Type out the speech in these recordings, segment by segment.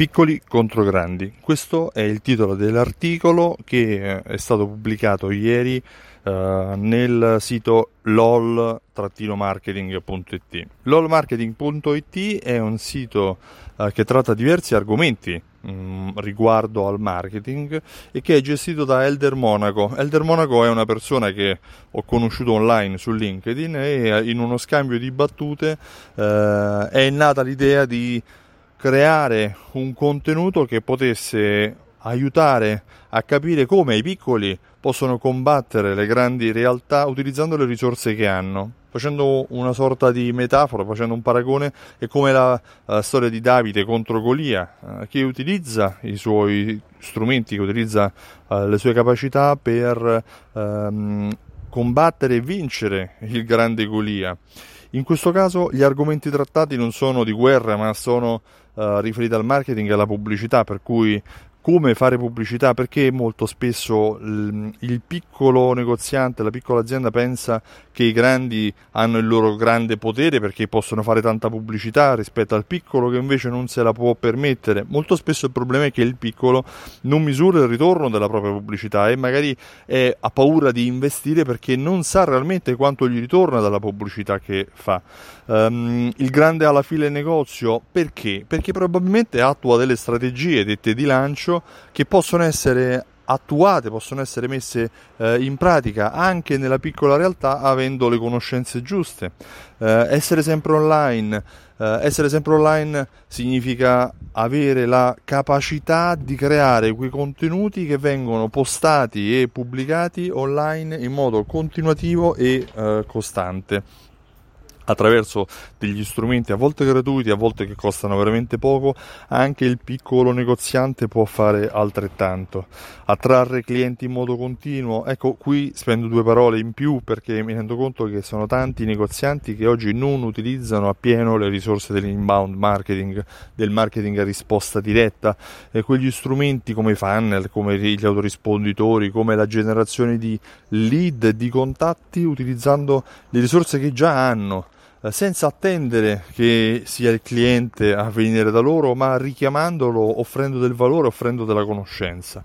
Piccoli contro grandi. Questo è il titolo dell'articolo che eh, è stato pubblicato ieri uh, nel sito lol-marketing.it. lolmarketing.it è un sito uh, che tratta diversi argomenti um, riguardo al marketing e che è gestito da Elder Monaco. Elder Monaco è una persona che ho conosciuto online su LinkedIn e in uno scambio di battute uh, è nata l'idea di creare un contenuto che potesse aiutare a capire come i piccoli possono combattere le grandi realtà utilizzando le risorse che hanno. Facendo una sorta di metafora, facendo un paragone, è come la, la storia di Davide contro Golia, eh, che utilizza i suoi strumenti, che utilizza eh, le sue capacità per ehm, combattere e vincere il grande Golia. In questo caso gli argomenti trattati non sono di guerra, ma sono uh, riferiti al marketing e alla pubblicità, per cui come fare pubblicità, perché molto spesso il piccolo negoziante, la piccola azienda pensa che i grandi hanno il loro grande potere perché possono fare tanta pubblicità rispetto al piccolo che invece non se la può permettere. Molto spesso il problema è che il piccolo non misura il ritorno della propria pubblicità e magari è, ha paura di investire perché non sa realmente quanto gli ritorna dalla pubblicità che fa. Um, il grande ha la fila in negozio perché? Perché probabilmente attua delle strategie dette di lancio lancio che possono essere attuate, possono essere messe eh, in pratica anche nella piccola realtà avendo le conoscenze giuste. Eh, essere sempre online, eh, essere sempre online significa avere la capacità di creare quei contenuti che vengono postati e pubblicati online in modo continuativo e eh, costante attraverso degli strumenti a volte gratuiti, a volte che costano veramente poco, anche il piccolo negoziante può fare altrettanto. Attrarre clienti in modo continuo, ecco qui spendo due parole in più perché mi rendo conto che sono tanti negozianti che oggi non utilizzano appieno le risorse dell'inbound marketing, del marketing a risposta diretta. E quegli strumenti come i funnel, come gli autorisponditori, come la generazione di lead, di contatti utilizzando le risorse che già hanno senza attendere che sia il cliente a venire da loro, ma richiamandolo, offrendo del valore, offrendo della conoscenza.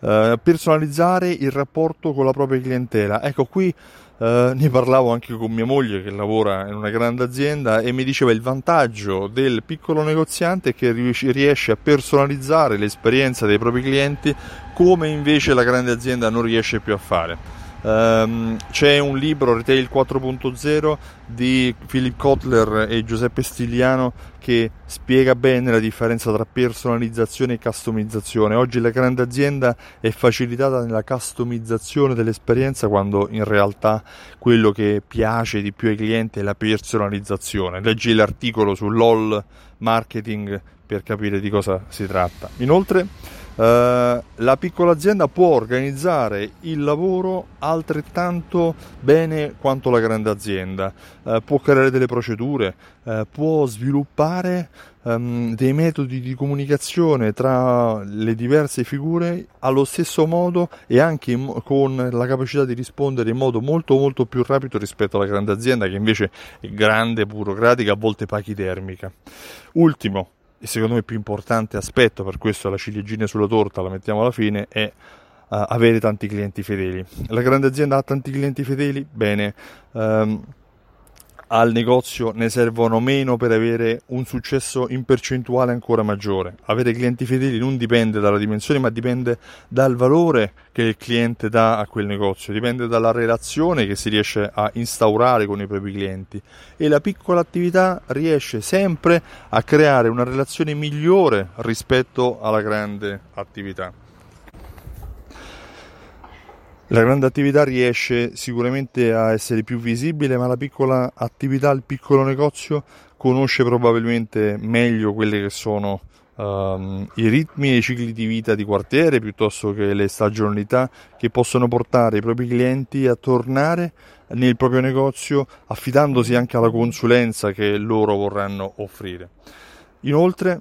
Uh, personalizzare il rapporto con la propria clientela. Ecco, qui uh, ne parlavo anche con mia moglie che lavora in una grande azienda e mi diceva il vantaggio del piccolo negoziante che riesce a personalizzare l'esperienza dei propri clienti come invece la grande azienda non riesce più a fare. Um, c'è un libro, Retail 4.0, di Philip Kotler e Giuseppe Stigliano che spiega bene la differenza tra personalizzazione e customizzazione. Oggi la grande azienda è facilitata nella customizzazione dell'esperienza quando in realtà quello che piace di più ai clienti è la personalizzazione. Leggi l'articolo su LOL Marketing per capire di cosa si tratta. Inoltre Uh, la piccola azienda può organizzare il lavoro altrettanto bene quanto la grande azienda, uh, può creare delle procedure, uh, può sviluppare um, dei metodi di comunicazione tra le diverse figure allo stesso modo e anche in, con la capacità di rispondere in modo molto molto più rapido rispetto alla grande azienda che invece è grande, burocratica, a volte pachidermica. Ultimo, e secondo me più importante aspetto, per questo la ciliegina sulla torta la mettiamo alla fine, è uh, avere tanti clienti fedeli. La grande azienda ha tanti clienti fedeli? Bene. Um, al negozio ne servono meno per avere un successo in percentuale ancora maggiore. Avere clienti fedeli non dipende dalla dimensione, ma dipende dal valore che il cliente dà a quel negozio, dipende dalla relazione che si riesce a instaurare con i propri clienti e la piccola attività riesce sempre a creare una relazione migliore rispetto alla grande attività. La grande attività riesce sicuramente a essere più visibile, ma la piccola attività, il piccolo negozio conosce probabilmente meglio quelli che sono um, i ritmi e i cicli di vita di quartiere piuttosto che le stagionalità che possono portare i propri clienti a tornare nel proprio negozio affidandosi anche alla consulenza che loro vorranno offrire. Inoltre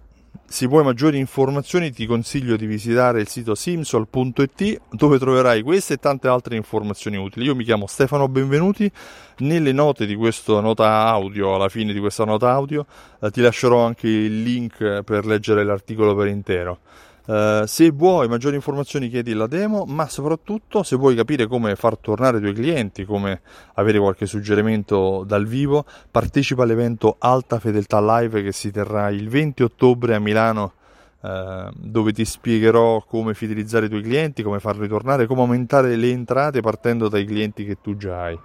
Se vuoi maggiori informazioni ti consiglio di visitare il sito simsol.it dove troverai queste e tante altre informazioni utili. Io mi chiamo Stefano Benvenuti, nelle note di questa nota audio, alla fine di questa nota audio, eh, ti lascerò anche il link per leggere l'articolo per intero. Uh, se vuoi maggiori informazioni chiedi la demo, ma soprattutto se vuoi capire come far tornare i tuoi clienti, come avere qualche suggerimento dal vivo, partecipa all'evento Alta Fedeltà Live che si terrà il 20 ottobre a Milano. Uh, dove ti spiegherò come fidelizzare i tuoi clienti, come farli tornare, come aumentare le entrate partendo dai clienti che tu già hai.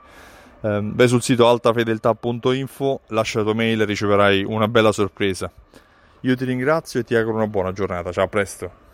Beh, sul sito altafedeltà.info lascia la tua mail e riceverai una bella sorpresa. Io ti ringrazio e ti auguro una buona giornata. Ciao, a presto.